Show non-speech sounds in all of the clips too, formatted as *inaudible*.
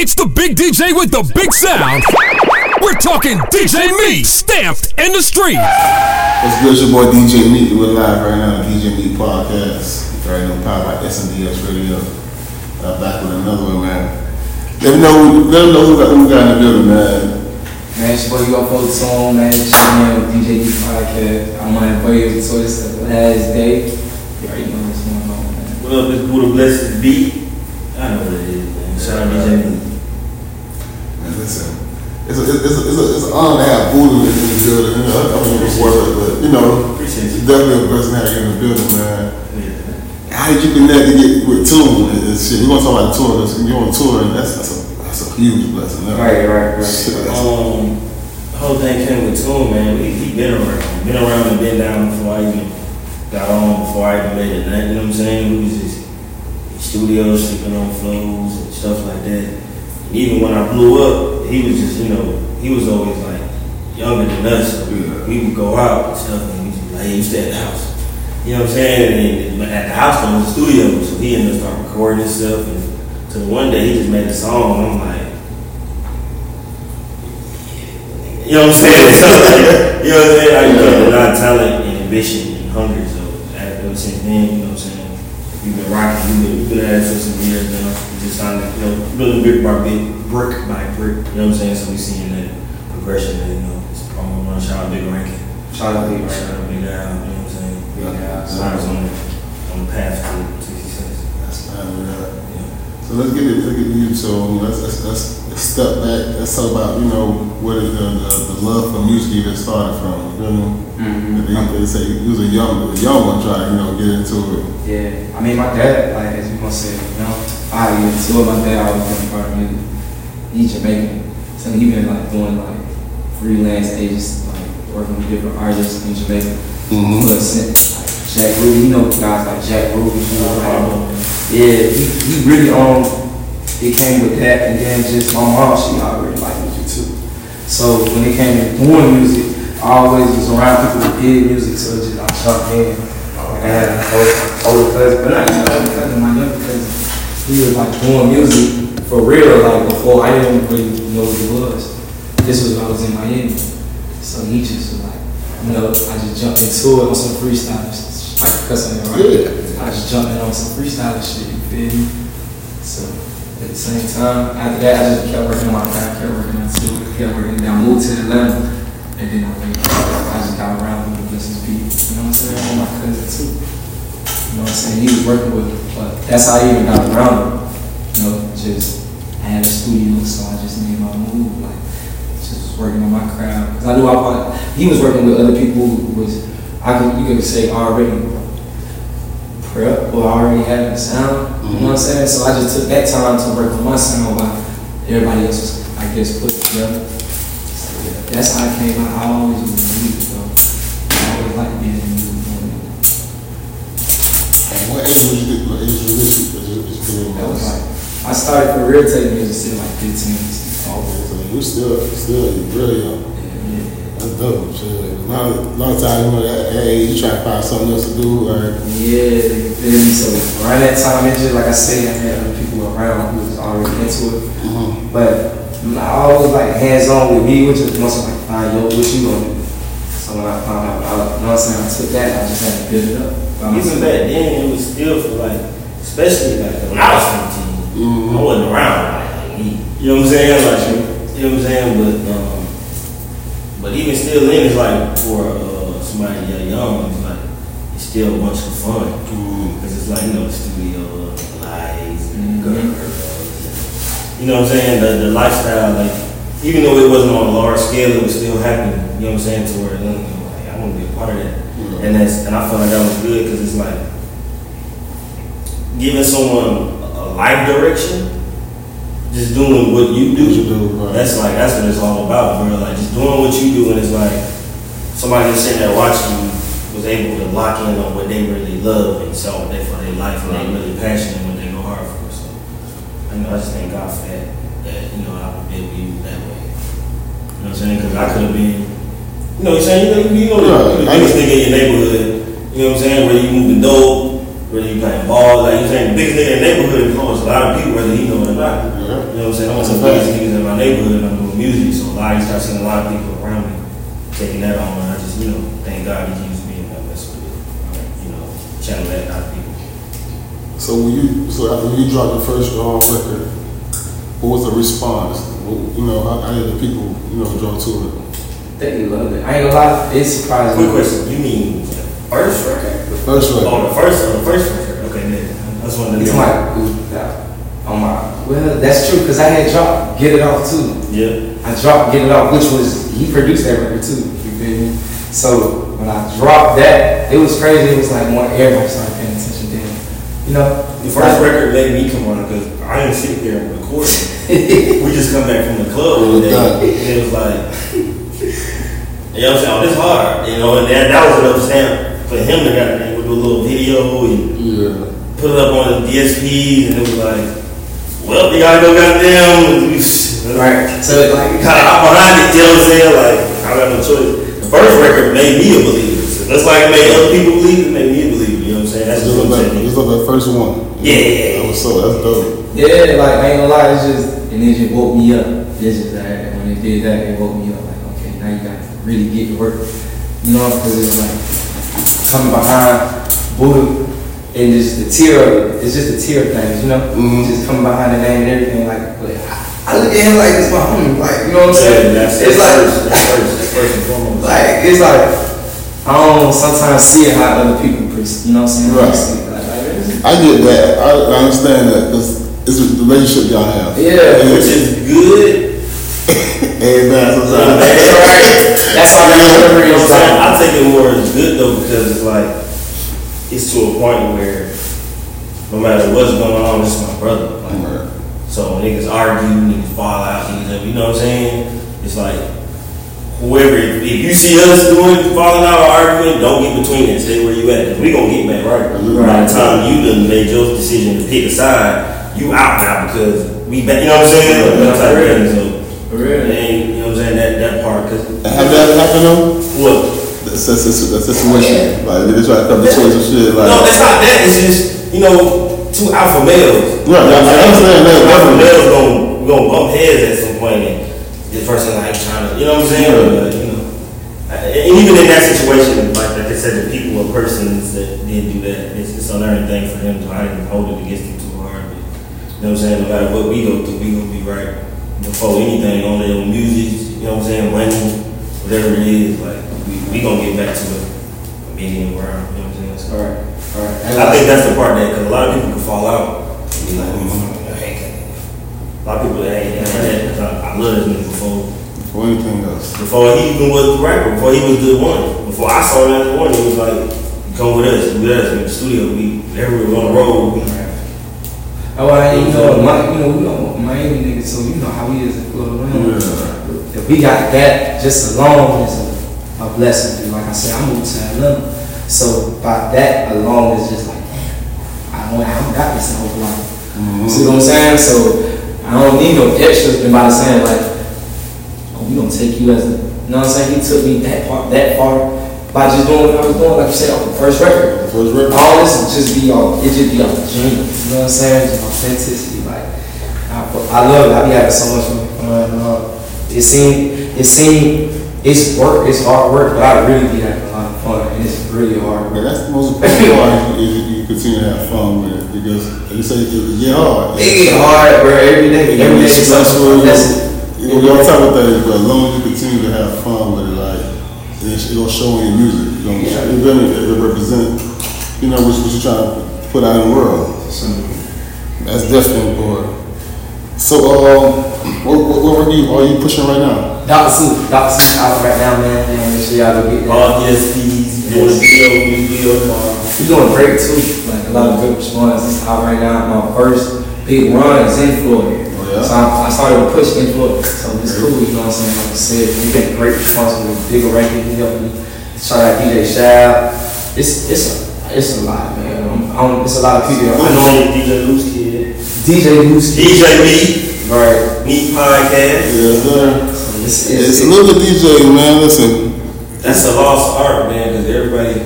It's the big DJ with the big sound. We're talking DJ Meat, stamped in the street. What's good? It's your boy DJ Meat. We're live right now, on the DJ Meat Podcast. Right now, powered by SNDS Radio. Uh, back with another one, man. Let me know, let me know who got, who got in the building, man. Man, it's your boy UFO Toon, man. Chilling with DJ D Podcast. I'm on for you so it's the last day. You already know what's going on, man. What up, it's Buddha Blessed Beat. I know what it is, man. Shout out DJ Meat. Listen. It's a, it's, a, it's, a, it's an honor to have Buddha in the building. You know, I don't know before, but, but you know, you. definitely a blessing have you in the building, man. Yeah. How did you connect to get with Toon and shit? You want to talk about the tour? You on tour, and that's, that's, a, that's a huge blessing. Right, right, right. Shit, Um, the whole thing came with Toon, man. We, he been around. Been around and been down before I even got on, before I even made it. You know what I'm saying? We was just studios, sleeping on flows and stuff like that. And even when I blew up, he was just, you know, he was always like younger than us. So Yeah. we would go out and stuff, and we just like, hey, you stay at the house. You know what I'm saying? And then at the house, there was a studio, so he ended up start recording and stuff. And so one day he just made a song, and I'm like, you know what I'm saying? *laughs* So, you know what I'm saying? Like, you got a lot of talent and ambition and hunger. So ever since then, you know what I'm saying? You've been rocking, you've been, you've been at it for some years now. You just kind of, you know, building brick by brick, brick by brick. You know what I'm saying? So we seeing that progression, and you know, it's promo run. Shout out Big Rankin. Shout out to you, Shout out Big Al. You know what I'm saying? Big Al. So I was on the, on the path to, to success. That's fine with that. Yeah. So let's get it, let's get you. So let's, let's, let's step back. Let's talk about you know where the, the, the love for music even started from. You know, me? Mhm. They, they say you was a young, a young one trying to you know get into it. Yeah, I mean, my dad, like, as you gonna say, you know, I get into it. My dad always been a part of music. He's Jamaican. So he been, like, doing, like, freelance agents, like, working with different artists in Jamaica. Mhm. But since, like, Jack Ruby, you know guys like Jack Ruby, you know, like, yeah, he, he really, um, it came with that, and then just my mom, she already liked music too. So when it came to doing music, I always was around people who did music, so just I jumped in. Like I had an older, older cousin, but not even older cousin, my younger cousin. He was like doing music for real, like before I didn't really know what it was. This was when I was in Miami. So he just was like, you know, I just jumped into it on some freestyle. I can cuss on right? Yeah. I just jumped in on some freestyle shit, you feel me? So at the same time, after that, I just kept working on my craft, kept working on it, kept working. Then I moved to Atlanta, and then I, went, I just got around with the business people. You know what I'm saying? And my cousin too. You know what I'm saying? He was working with, but that's how I even got around him. You know, just I had a studio, so I just made my move, like just working on my craft. Cause I knew I he was working with other people who was, I could, you could say already prep or already having a sound. You know what I'm mm-hmm. saying? So I just took that time to work on my sound while everybody else was, I guess, put together. So yeah, that's how I came out. I always was in music, though. I always liked being in music. And what age was you? What age was you, was you doing That was like, I started for real taking music still like 15. Oh, so you still, still really young. Yeah, That's dope. Shit. A lot of, lot of times, you know, that age, you try to find something else to do, or yeah, you feel me? So around that time, it just like I said, I had other people around who was already into it. Mhm. But I always like hands on with me, which is once I'm like, fine, yo, what you gonna do? So when I found out, I, you know what I'm saying, I took that, I just had to build it up. Even myself. back then, it was still for like, especially like when I was 15, Mhm. I wasn't around like, like me. You know what I'm saying? Like, you know what I'm saying? But, um, but even still, then it's like for uh, somebody that young, it's like it's still a bunch of fun because it's like you know the studio, lights, Mhm. girls. You know what I'm saying? The, the lifestyle, like even though it wasn't on a large scale, it was still happening. You know what I'm saying? To where you know, like, I want to be a part of that. Yeah. And that's and I feel like that was good because it's like giving someone a life direction, just doing what you do. What you do, right. That's like that's what it's all about, bro. Like just doing what you do, and it's like somebody just sitting there watching you was able to lock in on what they really love and saw what they for their life and they really passionate and what they go hard for. So I know I just thank God for that. That you know I would be able to use that way. You know what I'm saying? Because I could have been, you know, what I'm saying you know you know Yeah, the I biggest know. nigga in your neighborhood. You know what I'm saying? Where you moving dope, whether you playing ball, like you saying, the biggest nigga in the neighborhood influence a lot of people, whether he know it or not. Yeah. You know what I'm saying? I'm one of the biggest niggas in my neighborhood and I'm doing music, so a lot you start seeing a lot of people around me taking that on, and I just, you know, thank God he used me and that mess with it. You know, channel that out of people. So when you, so after you dropped the first um, record, what was the response? You know, how, how did the people, you know, draw to it? They love it. I ain't gonna lie, it surprised me. Quick question, you mean the first record? First Oh, record. the first, oh, the first record, okay, then, that's one of the. It's like, ooh, on my, well, that's true, cause I had dropped Get It Off too. Yeah, I dropped Get It Off, which was, he produced that record too, you feel me? So, when I dropped that, it was crazy, it was like more everybody started paying attention then. You know? the first record made me come on, cause I didn't sit there and record. We just come back from the club *laughs* one day, and it was like, you know what I'm saying, oh, this hard, you know, and that, that was enough stamp for him to we'll do a little video and Yeah. put it up on the DSPs, and it was like, well, you gotta go goddamn, Right, so it like, kind of hop behind it, you know what I'm saying? Like, I got no choice. The first record made me a believer. So that's like it made other people believe, it made me a believer, you know what I'm saying? That's Just just what I'm like, saying. just look like the first one. Yeah, yeah, yeah. That was so, that's dope. yeah, like, I ain't gonna lie, it's just, and it just woke me up. It's just that, and when it did that, it woke me up, like, okay, now you gotta really get to work. You know, cause it's like, coming behind Buddha, and just the tear of it, it's just the tear of things, you know? Mhm. Just coming behind the name and everything, like, but I, I look at him like it's my homie, like, you know what I'm Yeah, saying? that's, it's that's like, first, that's first, first and foremost. like it's like I don't sometimes see it how other people, perceive, you know what I'm saying? Right. Like, like, I get that. I, I understand that because it's the relationship y'all have. Yeah, And Which is good. and bad Not sometimes. bad. that's all that memory know is what I'm saying? I *laughs* like. take it more as good though because it's like it's to a point where no matter what's going on, it's my brother. Like, Right. So niggas argue, niggas fall out, niggas, you know what I'm saying? It's like whoever, if, you see us doing falling out or arguing, don't get between it. Stay where you at, we gonna get back right. right. By the time you done made your decision to pick a side, you out now because we back. You know what I'm saying? Like, that type of thing. So For real. it you know what I'm saying? That that part, cause Have that happened though? what? That's, that's, that's. Like niggas try to come to choice and shit. Like, No, it's not that. It's just you know two alpha males. Right, I- I understand that, alpha males gonna gonna bump heads at some point, and this person like trying to, you know what I'm saying? Yeah. But, you know, and even in that situation, like like I said, the people or persons that did do that, it's, it's a learning thing for them. to I didn't hold it against them too hard. But, you know what I'm saying? No matter what we go through, we gonna be right before anything on their own music. You know what I'm saying? Money, whatever it is, like we, we gonna get back to a medium ground. You know what I'm saying? So, All right, all right. I think that's the part that, because a lot of people can fall out and be like, mm, I hate that. A lot of people that hate that, because I, I love this nigga before, or anything else. before he even was the rapper, before he was the one. Before I saw him as the one, he was like, come with us, with us in the studio, we, everywhere we on the road, we Oh, well, you know, my, you know, we know Miami niggas, so you know how we is in Florida. We don't- Yeah. If we got that just alone is a, a blessing. dude. Like I said, I moved to Atlanta, so by that alone it's just like, damn, I don't, I don't got this in whole life. See what I'm saying? So I don't need no extras. And by the saying like, oh, we gonna take you as the, you know what I'm saying? He took me that far, that far by just doing what I was doing, like you said, off the first record. The first record. All this would just be all, it just be all genuine. You know what I'm saying? Just authenticity. Like, I, I love it. I be having so much fun. Uh, it seemed, it seemed, it's work, it's hard work, but I really be having a lot of fun, and it's really hard work. that's the most important part is you, you continue to have fun with it because you say it get hard. It get hard, bro. Every day, It every day is stressful. That's it. You know, on top of that, but as long as you continue to have fun with it, like it's, it gonna show in your music. It's gonna, Yeah. gonna it represent, you know, what, what you're trying to put out in the world. So that's definitely important. So, um, what, what, what are you are you pushing right now? Dr. Sue, Dr. Sue out right now, man. man make sure y'all go get that. all DSPs, doing the deal, new deal, uh, We're doing great too. Like a lot of good response. It's out right now. My first big run is in Florida. Oh, yeah? So I, I started pushing push in Florida. So it's cool, you know what I'm saying? Like I said, we get great response with bigger record. He helped me. Shout out DJ Shab. It's it's a it's a lot, man. I'm, I'm, it's a lot of people. I I know know DJ Loose Kid, DJ Lucy. DJ Meat, Right. Meat Podcast. Yeah, man. So it's, It's it's, a little bit DJ, man. Listen, That's a lost art, man, because everybody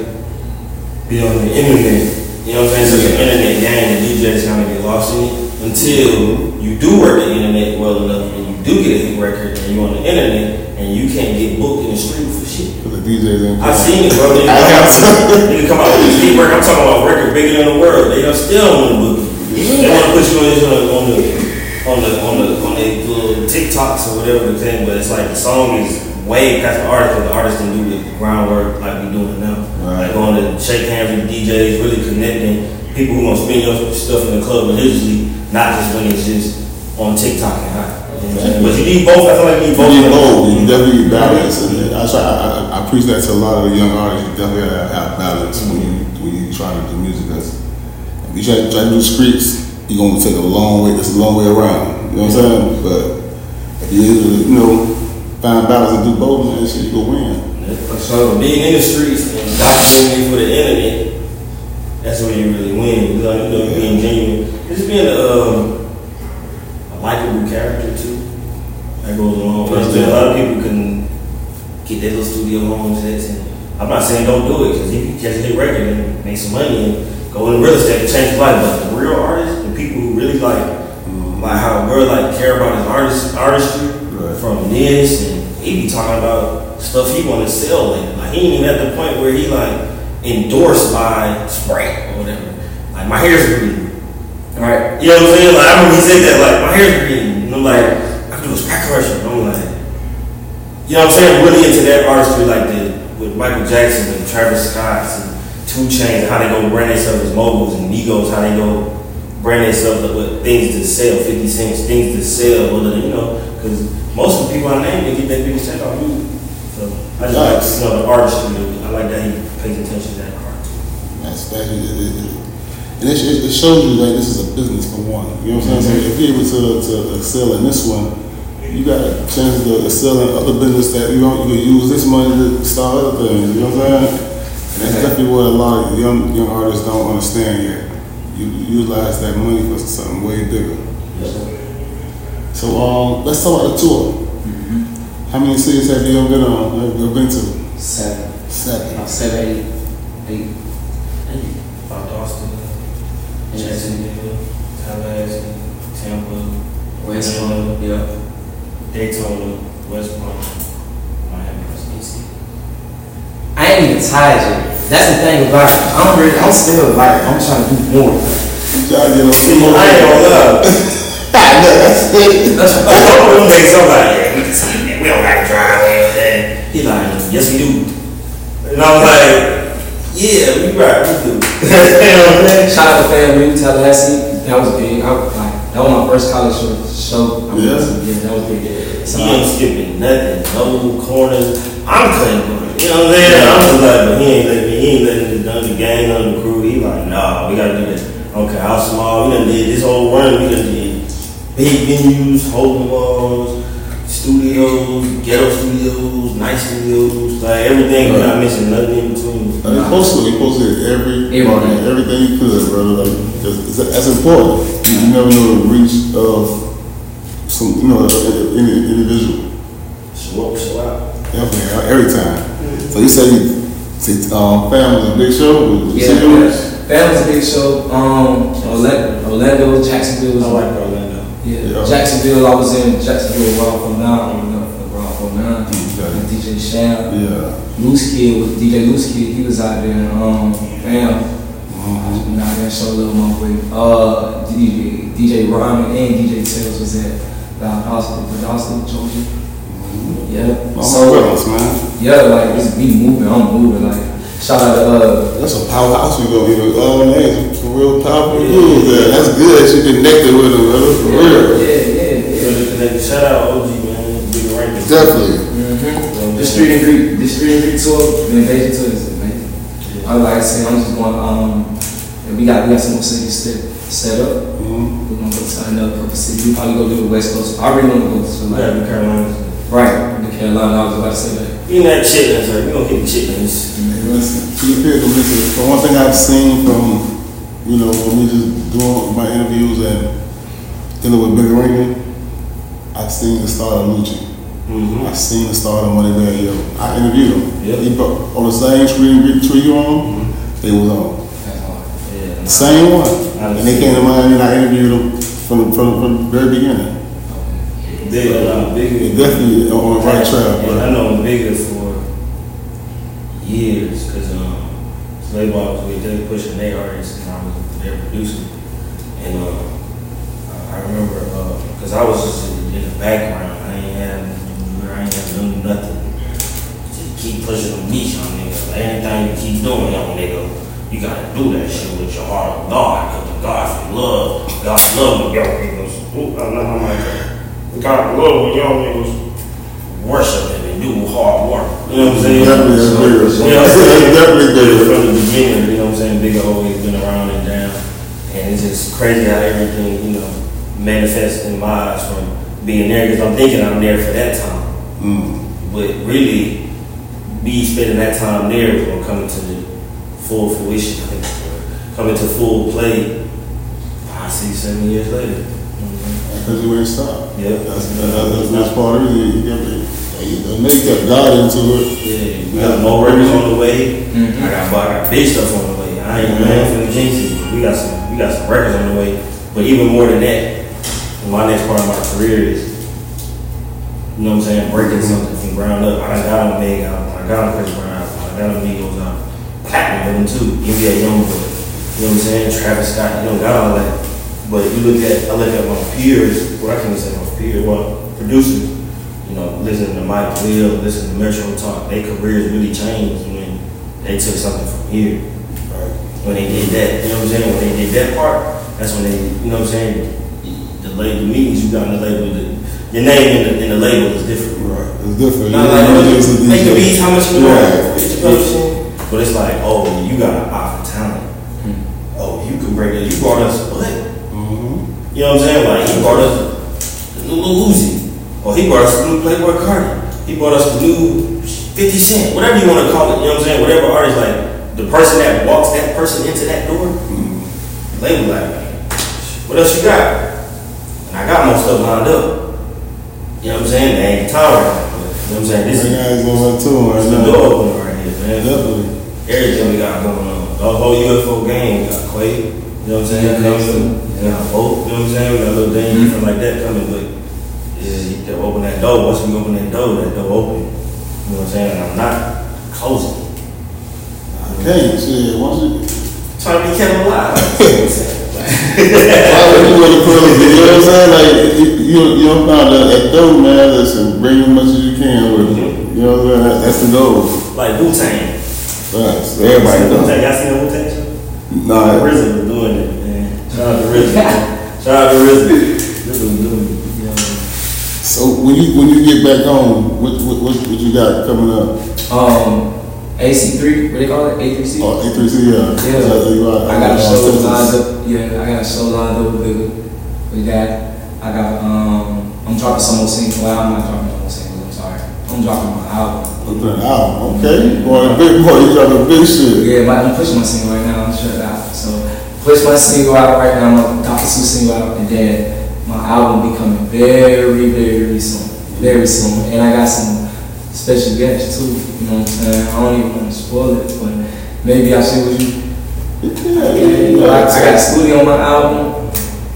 be on the internet You know what I'm saying? Such an internet game that DJs kind of get lost in it until mm-hmm. you do work the internet well enough and you do get a hit record and you're on the internet and you can't get booked in the street for shit. For the DJs in I seen it, bro. Nigga I come, got out, nigga come out with this deep work. I'm talking about record bigger than the world. They don't still want to book you. They want to put you on, this, on, on the on the on the on the little TikToks or whatever the thing. But it's like the song is way past the artist, but the artist didn't do the groundwork like we doing now. Right. Like going to shake hands with DJs, really connecting people who gonna spin your stuff in the club religiously, not just when it's just on TikTok and hot. But you need both. I feel like you need both. You need both. You definitely need balance, and I try. I, I, preach that to a lot of the young artists. You definitely gotta have balance when you when you trying to do music. Cause if you try, try to do streets, you're gonna take a long way. It's a long way around. You know what I'm saying? But if you you know find balance and do both, man, shit, you go win. So. Being in the streets and documenting for the internet, that's where you really win. You know, you know being genuine. Just being a, um, a likable character too. That goes along. with it. A lot of people can get their little studio home sets and I'm not saying don't do it because if you catch a hit record and make some money and go into real estate and change your life, but the real artists, the people who really like um, like how we're like care about his artist artistry Right. from this and he be talking about stuff he want to sell later. Like he ain't even at the point where he like endorsed by Sprite or whatever. Like my hair's green. Right. You know what I'm saying? Like I remember he said that like my hair's green. And I'm like, I can do a Sprite commercial. And I'm like, you know what I'm saying? Really into that artistry like the with Michael Jackson and Travis Scott and Two Chainz, how they go brand themselves as moguls and Migos, how they go brand themselves with things to sell, 50 cents, things to sell, other than, you know, because most of the people I name, they get their biggest check off you. So I just like, you know, the artistry. I like that he pays attention to that part. That's that. It, it, it, and it, it shows you that this is a business for one. You know what I'm saying? So if you're able to, to excel in this one, you got a chance to excel in other business that you don't. You can use this money to start other things. You know what I'm saying? And that's definitely what a lot of young young artists don't understand yet. You, you utilize that money for something way bigger. Yes. So um, let's talk about the tour. How many cities have you ever been on? Have you been to? Seven. Seven. About seven, eight, eight. About Austin, Jacksonville, Tallahassee, Tampa, West Palm. Yeah. Daytona, West Palm, Miami, DC. I ain't even tired yet. That's the thing about it. I'm really, I'm still like, I'm trying to do more. Try to get on some more. I ain't gonna lie. That's it. That's what I'm gonna make somebody. We can see that. We don't gotta drive there. He like, yes we do. And I was like, yeah, we right, we do. *laughs* you know what I'm saying? Shout out to family, Tallahassee. That was big. I was like, that was my first college show. show. I Yeah. was, yeah, that was big. So He ain't skipping nothing, no corners. I'm cutting corners. You know what I'm saying? I'm just like, but he ain't letting me, he ain't letting the, none of the gang, none of the crew. He like, nah, we gotta do this. Okay, how small? We done did this whole run. We done did big venues, holding walls, studios, ghetto studios, night studios, like everything. We're not missing nothing in between. Uh, you posted, you posted every, Everything. everything you could, brother. Like, 'cause it's, that's important. You never know the reach of some, you know, any individual. Show up, show out. Definitely, uh, every time. So you say, say, um, family, a big show. with Yeah, Serious? that was a big show. Um, Orlando, Orlando Jacksonville. was- I like Orlando. Yeah. Yeah. Jacksonville. I was in Jacksonville Raw from now. I'm up from now. Okay. And DJ Sham. Yeah. Loose Kid was DJ Loose Kid. He was out there. Um, fam. Mhm. Went out there and showed a little more way. Uh, DJ DJ Ryman and DJ Tails was at Valdosta, Valdosta, Georgia. Yeah. Oh, So my man. yeah, like it's me moving. I'm moving. Like shout out to uh. That's a powerhouse we go, you know, all names, some real powerful dudes there. That's good She connected with them, brother, for Yeah, real. yeah, yeah. Really connected. Shout out OG man, big ranking. Definitely. Mm-hmm. The street and greet, the street and greet tour, the invasion tour is amazing. I like I said, I'm just going. Um, and we got we got some more cities set set up. Mhm. We're gonna go to another couple cities. We probably go to the West Coast. I already want to go to Yeah, like the Carolinas. Right the Carolina. I was about to say that. Eating that chitlins, right? We gonna get the chitlins. Hey, Listen, keep it, listen, the one thing I've seen from, you know, when we just doing my interviews and dealing with Big Ringy, I've seen the start of Lucci. Mm-hmm. I've seen the start of Moneybagg Yo. I interviewed him. Yep. He brought, on the same screen we tree you on, they was on. That's hard. Yeah, Same one. And they came to Miami and I interviewed them from, from, from the very beginning. Big, a lot bigger. They definitely on the right track, And I know I'm bigger for years because um, Slave Ball was with they pushing their artists and I was their producer. And uh, I- I remember because I was just in the background. I ain't had I ain't have no nothing. Just keep pushing them beats on nigga. Like, anything you keep doing, young nigga, you gotta do that shit with your heart of God. Cause God love, God love young niggas. Ooh, I know how my God love young niggas worship him and do hard work. You know what I'm saying? definitely is bigger. You know what I'm saying? *laughs* Definitely. From the beginning, you know what I'm saying? Bigger always been around and down. And it's just crazy how everything, you know, manifests in my eyes from being there because I'm thinking I'm there for that time. Mm. But really, me spending that time there gonna come into the full fruition, I *laughs* think, come into full play five, six, seven years later. Because you ain't stopped. Yeah. That's, that's, that's part of it. You got. You know, you kept God into it. Yeah, we got more records on the way. Mhm. I got I got big stuff on the way. I ain't man for the jinxes. We got some we got some records on the way. But even more than that, my next part of my career is you know what I'm saying, breaking something from ground up. I got on Meg out, I got on Chris Brown out, I got on Migos out, platinum with them too, NBA Youngboy. You know what I'm saying? Travis Scott, you know, got all that. But you look at I look at my peers, well I can't say my peers, well, producers, you know, listening to Mike Will, listening to Metro Talk, their careers really changed when they took something from here. Right? When they did that, you know what I'm saying? When they did that part, that's when they, you know what I'm saying? The label meetings you got in the label, the, your name in the, in the label is different. Right. It's different. Not You like, know, it's a make the DJ. beats, how much you want? Right. It's your. But it's like, oh, you got an eye for talent. Hmm. Oh, you can break it. You brought us what? You know what I'm saying? Like he brought us the new Lil Uzi, or he brought us the new Playboi Carti. He brought us the new 50 Cent, whatever you want to call it. You know what I'm saying? Whatever artist, like the person that walks that person into that door, label like, what else you got? And I got more stuff lined up. You know what I'm saying? They ain't the time right now. but You know what I'm saying? This Right is now, he's on my tour this right the now. door opener right here, man. Definitely. Everything we got going on. The whole UFO game, we got Quake, you know what I'm saying, Yeah, coming. We got you know what I'm saying, we got little things hmm. different like that coming, but just, you can open that door, once we open that door, that door open. You know what I'm saying, and I'm not closing. Okay, shit, once you, Trying to be kept alive. *laughs* You know what I'm saying? why would you want to close it? You know what I'm saying? Like, you, you, you don't find that, that dope, man, listen, bring as much as you can with you. Mm-hmm. You know what I'm saying? That- That's the goal. Like Wu-Tang. Facts. Everybody Wu-Tang, y'all seen the Wu-Tang show? Nah, RZA was doing it, man. Shout out to. Shout out to RZA. RZA was doing it. You know, so when you, when you get back home, what, what, what, what you got coming up? Um, AC3, what they call it? A3C? Oh, A3C, yeah. Yeah, I got a show lined up. Yeah, I got a show lined up with, with that. I got um, I'm dropping some more singles. Well, I'm not dropping no more singles. I'm sorry. I'm dropping my album. An album, okay. Boy, big boy, you got a big shit. Yeah, but I'm pushing my single right now. I'm shut out. Push my single out right now. My Dr. Sue single out, and then my album be coming very, very soon. Very soon. And I got some special guests too. You know what I'm saying? I don't even want to spoil it, but maybe I share with you. Yeah, I, I got. Studio on my album.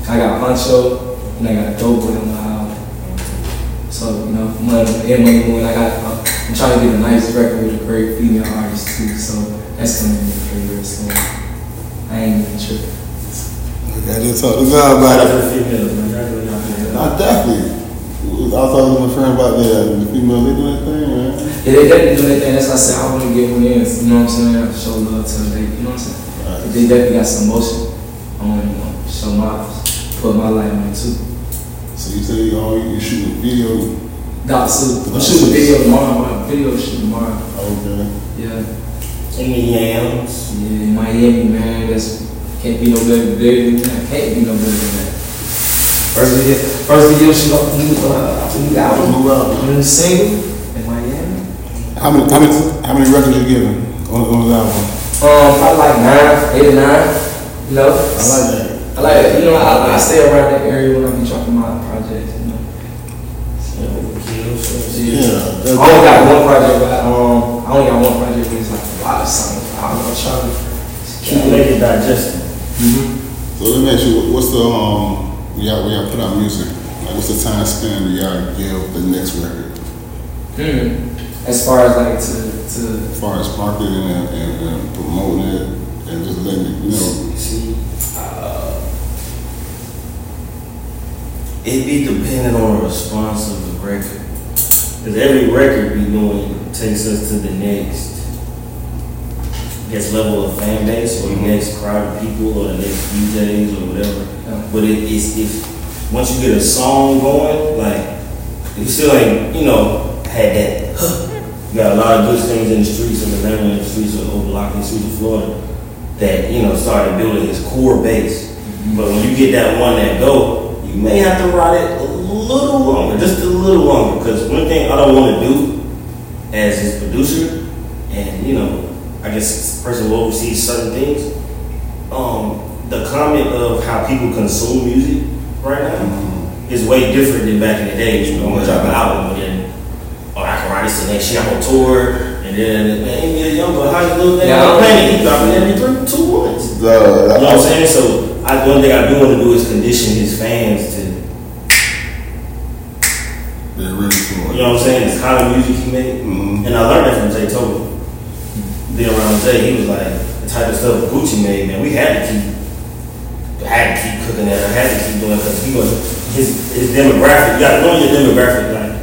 I got Honcho, and I got Dope Boy on my album. So, you know, money, and money, when I got, I'm trying to get a nice record with a great female artist too. So that's coming in pretty real soon. I ain't tripping. Okay, let's about it. to females, to females. Definitely. I was talking to my friend about that. The female, they doing that thing, man. Yeah, they definitely do that thing. That's why I said I want to get one in. You know what I'm saying? I show love to them. You know what I'm saying? Right. They definitely got some motion. I want to show my put my light on it too. So you say oh, you shoot a video. Dr. Sue, I'm shooting a video tomorrow. My video shoot tomorrow. Okay. Yeah. Any yams? Yeah, Miami, man. That's can't be no better better than that. Can't be no better than that. First of video, first video shoot off the new, uh, the new album. New album. New single in Miami. How many, how many, how many records you giving on, on the album? Um, I like nine, eight or nine. You know. I like that. I like it. You know, I, I stay around that area when I be dropping my projects. You know. Yeah. I only got one project, but um, I only got one project. But it's like a lot of songs. I don't know. I'm trying to keep Keep it. make it. So let me ask you, what's the, um, when y'all, when y'all put out music, like what's the time span that y'all give the next record? Hmm. As far as like to to As far as marketing and, and, and promoting it and just letting it, you know, See, uh, it be dependent on the response of the record. Because every record we doing takes us to the next, Guess, level of fan base or the next crowd of people or the next DJs or whatever. Yeah. But it is, if, once you get a song going, like, you still ain't, you know, had that, huh, you got a lot of good things in the streets of Atlanta, in the streets of Oakland, in the streets of Florida, that, you know, started building his core base. Mm-hmm. But when you get that one that go, you may have to ride it a little longer, just a little longer. Because one thing I don't want to do as his producer, and you know, I guess person who oversees certain things, um, the comment of how people consume music right now is way different than back in the day. You know, I'm gonna drop an album and then, oh, I can write this the next year, I'm on tour, and then, man, he young, but how you little thing Yeah. on planning? He dropping every three, two months. the, You know what I'm saying? So I, one thing I do want to do is condition his fans to, they're ready for you know what I'm saying, It's kind of music he made. Mhm. And I learned that from Jay Toby. Being around Jay, he was like, the type of stuff Gucci made, man, we had to keep, had to keep cooking that, I had to keep doing because he was, his, his demographic, you gotta know your demographic, like,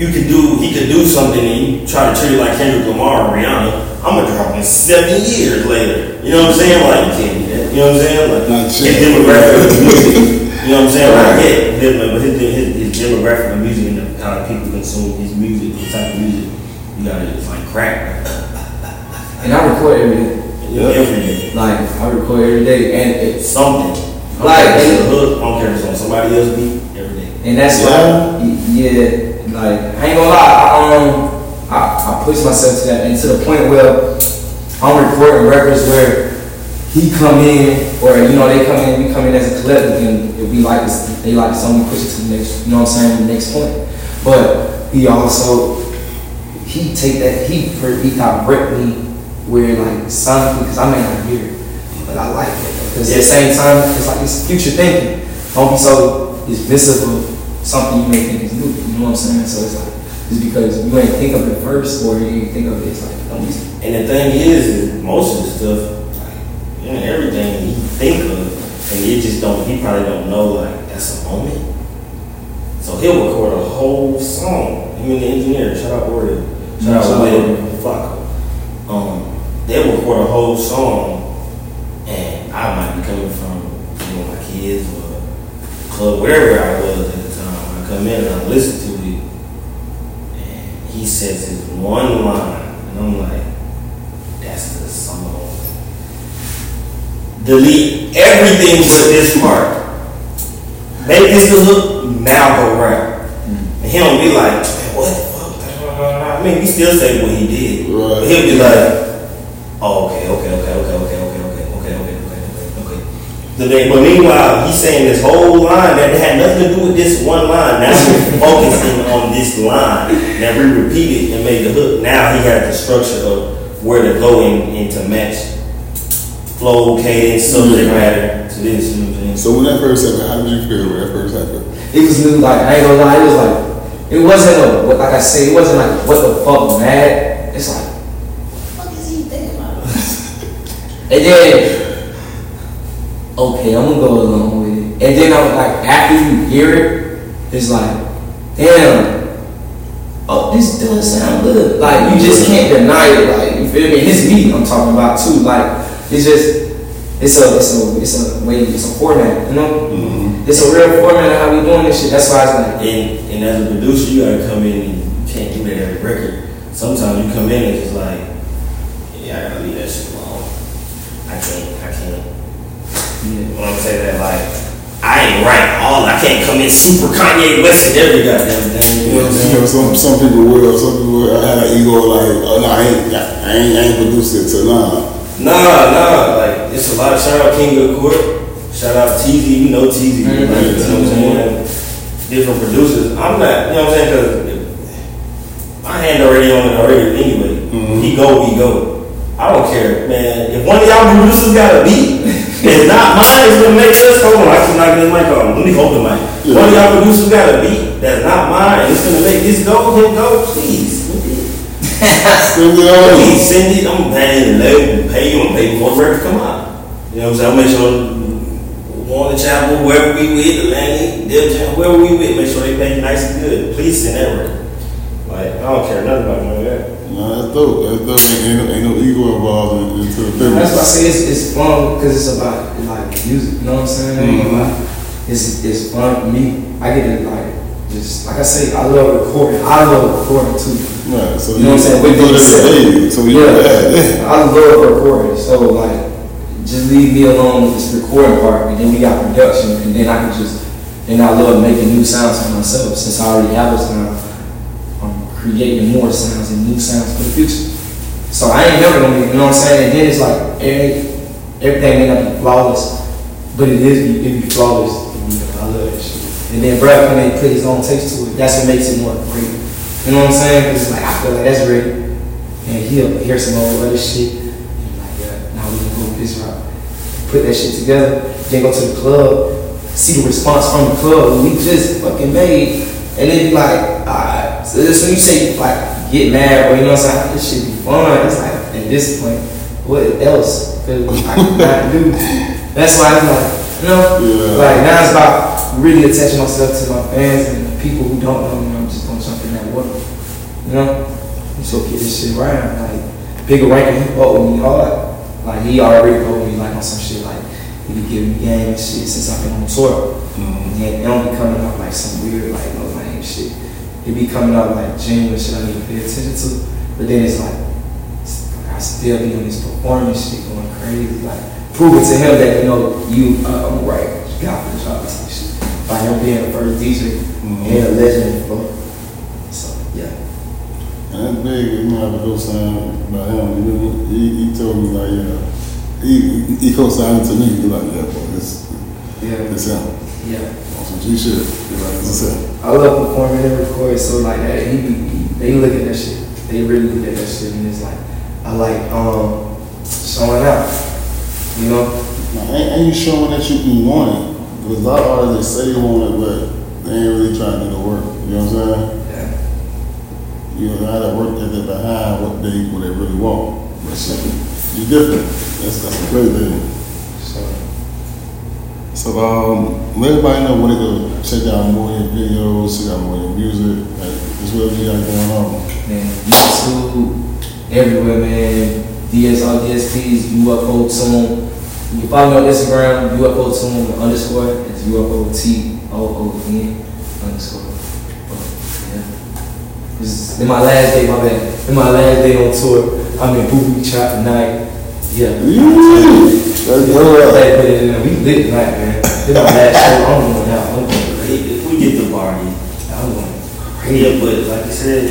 you could do, he could do something and you try to treat it like Kendrick Lamar or Rihanna, I'm gonna drop it seven years later. You know what I'm saying? Like, you can't do that. You know what I'm saying? Like, Not his demographic of music. *laughs* You know what I'm saying? Like, yeah, his, his, his demographic of music and the, how people consume his music, the type of music, you gotta, it's like crack. and I record every day. Know, every day. Like I record every day, and it's Something. Like- it's a hook, I don't care if it's on somebody else's beat, every day. and that's why yeah, like I ain't gonna lie, I um I, I push myself to that and to the point where I'm recording records where he come in or you know they come in, we come in as a collective and if we like this, they like something, we push it to the next, you know what I'm saying, the next point. But he also he take that he he direct me where like sonically because I may not hear it, but I like it because at the same time it's like it's future thinking. Don't be so dismissive of something you may think is new. You know what I'm saying? So it's like just because you ain't think of it first or you ain't think of it, it's like don't be. And the thing is, most of the stuff, like, you know, everything he think of, and you just don't, he probably don't know, like, that's a moment. So he'll record a whole song. Him and the engineer, shout out Oreo, out out Wade, Flacco. Um, they'll record a whole song, and I might be coming from, you know, my kids or club, wherever I was at the time. I come in and I listen to it, and he says his one line, and I'm like, that's the song. Delete everything but this part. Make this the hook, now go rap. And he don't be like, what fuck? I mean, we still say what he did. Right. But he'll be like, oh, okay, okay, okay, okay, okay, okay, okay, okay, okay, okay, okay, okay. So then, but meanwhile, he's saying this whole line that had nothing to do with this one line. Now we're focusing on this line. Now we repeat it and made the hook. Now he has the structure of where to go in, in to match flow, cadence, subject matter to this. You know what I'm saying? So when that first happened, how did you feel when that first happened? It was new, like I ain't gonna lie, it was like it wasn't a what like I said, it wasn't like what the fuck mad. It's like what the fuck is he thinking about? *laughs* and then okay, I'm gonna go along with it. And then I'm like after you hear it, it's like, damn, oh this does sound good. Like you just can't deny it, like you feel me? It's me I'm talking about too. Like it's just it's a it's a it's a way it's a format, you know? Mm-hmm. It's a real format of how we doing this shit. That's why it's like And, and as a producer, you gotta come in and you can't do that every record. Sometimes you come in and it's like, yeah, I gotta leave that shit alone. I can't, I can't. You know what I'm saying? That like, I ain't right all. I can't come in super Kanye West and every goddamn thing. You know what I'm You saying? know, some some people will, some people will have an ego like, oh no, I ain't, I ain't, I ain't produced it, so nah. Nah, nah. Like, it's a lot of shout out King of Court. Shout out TZ. You know TZ. Mhm. Like, you know what I'm saying? Different producers. I'm not. You know what I'm saying? Because my hand already on it already anyway. Mhm. He go, he go. I don't care, man. If one of y'all producers got a beat, it's not mine. It's gonna make this. Hold on, I keep knocking this mic off. Let me hold the mic. Yeah. One of y'all producers got a beat that's not mine. It's gonna make this go. Then go, please. Send it on. Please send it. I'm paying the label, pay you, I'm paying before the record come out. You know what I'm saying? I'll make sure Warner Chappell, wherever we with, Atlantic, Def Jam, whoever we with, make sure they pay you nice and good. Please send that record. Like, I don't care nothing about none of that. No, that's dope. That's dope. Ain't, ain't, no, ain't no ego involved in, into the business. That's why I say it's, it's fun because it's about like music. You know what I'm saying? Mhm. Like, it's it's fun for me. I get to like just like I say, I love recording. I love recording too. Right, so You know what I'm saying? We do With this the- today. So you Yeah. yeah. *laughs* I love recording. So like, just leave me alone with this recording part, and then we got production, and then I can just, and I love making new sounds for myself since I already have a sound. I'm creating more sounds and new sounds for the future. So I ain't never gonna be, you know what I'm saying? And then it's like every, everything may not be flawless, but it is it be flawless. I love that shit. And then Brad when they put his own taste to it, that's what makes it more great. You know what I'm saying? it's like I feel like that's great. And he'll hear some old other shit. And like, yeah, now we can this route. Put that shit together, then go to the club, see the response from the club we just fucking made, and then like, alright. So this when you say like get mad or you know what I'm saying, this shit be fun. It's like at this point, what else could I *laughs* not do? That's why I'm like, you know, Yeah. like now it's about really attaching myself to my fans and the people who don't know me. I'm just gonna jump in that water. You know? So get this shit right. Like Bigga Rankin, he fought with me hard. Like he already told me like on some shit like he be giving me game and shit since I've been on tour. Mm-hmm. And it don't be coming up like some weird like no lame shit. It be coming up like genuine shit I need to pay attention to. But then it's like I still be on this performance shit going crazy. Like proving to him that you know you uh, I'm right. You got for the job type shit. By him being the first DJ Mhm. and a legend before. So yeah. And that's big. You might have a co-sign by him. You know, he, he told me like, yeah, he, he, he co-signed to me. He like, yeah, boy, it's, Yeah. it's him. Yeah. Some G shit. He like, it's him. I love performing and recording, so like that, he, be- he, they look at that shit. They really look at that shit, and it's like, I like um showing out, you know. Now, ain't, ain't you showing that you can want it? Because a lot of artists they say they want it, but they ain't really trying to do the work. You know what I'm saying? Yeah. know how to work at the behind what they what they really want. But shit, you different. That's that's a great thing. So So um, let everybody know where to go check out more of your videos, check out more of your music, like just whatever you got going on. man, YouTube, everywhere, man. DSR DSPs, UFO Toon. You can follow me on Instagram, UFO Toon underscore. It's UFO T O O N underscore. Yeah. This in my last day, my bad. This my last day on tour. I'm in Boo Boo Trap tonight. Yeah. Let's go. Hey, but uh, we lit tonight, man. This my last show. I'm going out. I'm going crazy. If we get the party. I'm going crazy. Yeah, but like I said,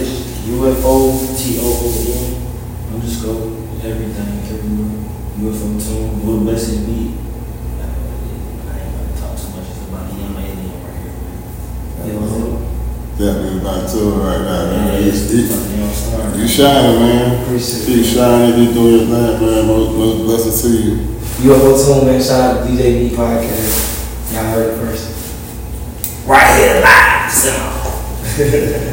UFO T O O N underscore everything everywhere. UFO Toon, what the best it be. I ain't gonna talk too much it's about him alien right here. You know, Definitely about to right now, yeah, man. it's You, you know, star. you shining, man. Appreciate Keep shining, keep doing your thing, man. Most, most blessings to you. You UFO Toon, man. Shout out to DJ B Podcast. Y'all heard it first. Right here live, so. *laughs*